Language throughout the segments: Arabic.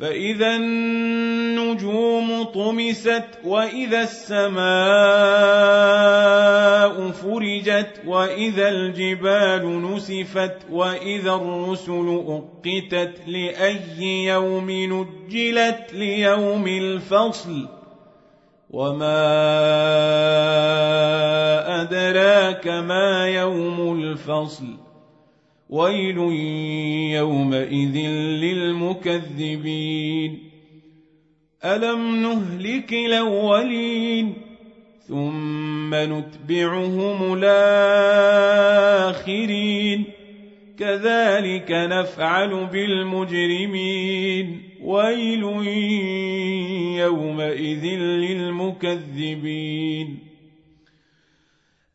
فإذا النجوم طمست وإذا السماء فرجت وإذا الجبال نسفت وإذا الرسل أقتت لأي يوم نجلت ليوم الفصل وما أدراك ما يوم الفصل ويل يومئذ للمكذبين ألم نهلك الأولين ثم نتبعهم الآخرين كذلك نفعل بالمجرمين ويل يومئذ للمكذبين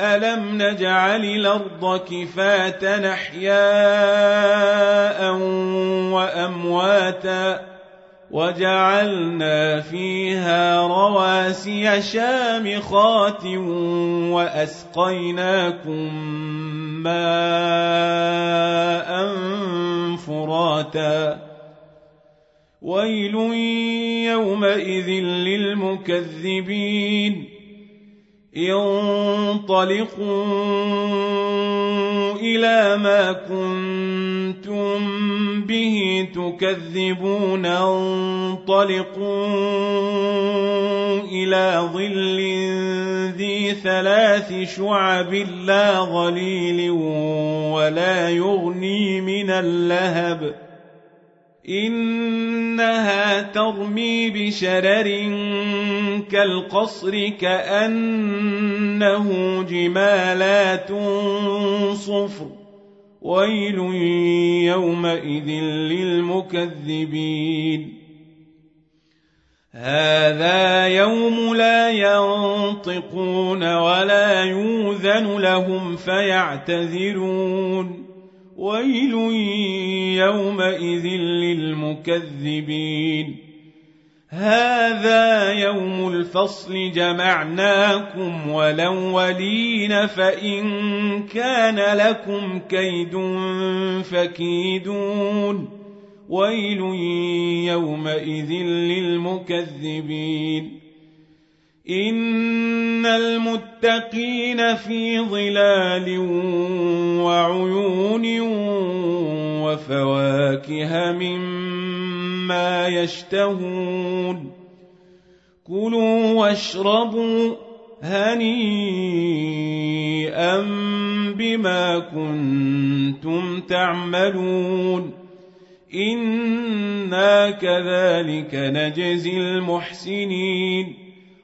ألم نجعل الأرض كفاة نحياء وأمواتا وجعلنا فيها رواسي شامخات وأسقيناكم ماء فراتا ويل يومئذ للمكذبين انطلقوا إلى ما كنتم به تكذبون. انطلقوا إلى ظل ذي ثلاث شعب لا ظليل ولا يغني من اللهب. إنها ترمي بشرر كالقصر كأنه جمالات صفر. ويل يومئذ للمكذبين. هذا يوم لا ينطقون ولا يوذن لهم فيعتذرون. ويل يومئذ للمكذبين. هذا يوم الفصل جمعناكم ولولين فإن كان لكم كيد فكيدون. ويل يومئذ للمكذبين. إن المتقين في ظلال وعيون وفواكه مما يشتهون كلوا واشربوا هنيئا بما كنتم تعملون إنا كذلك نجزي المحسنين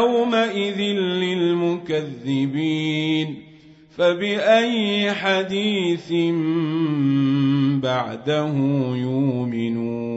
يومئذ للمكذبين فبأي حديث بعده يؤمنون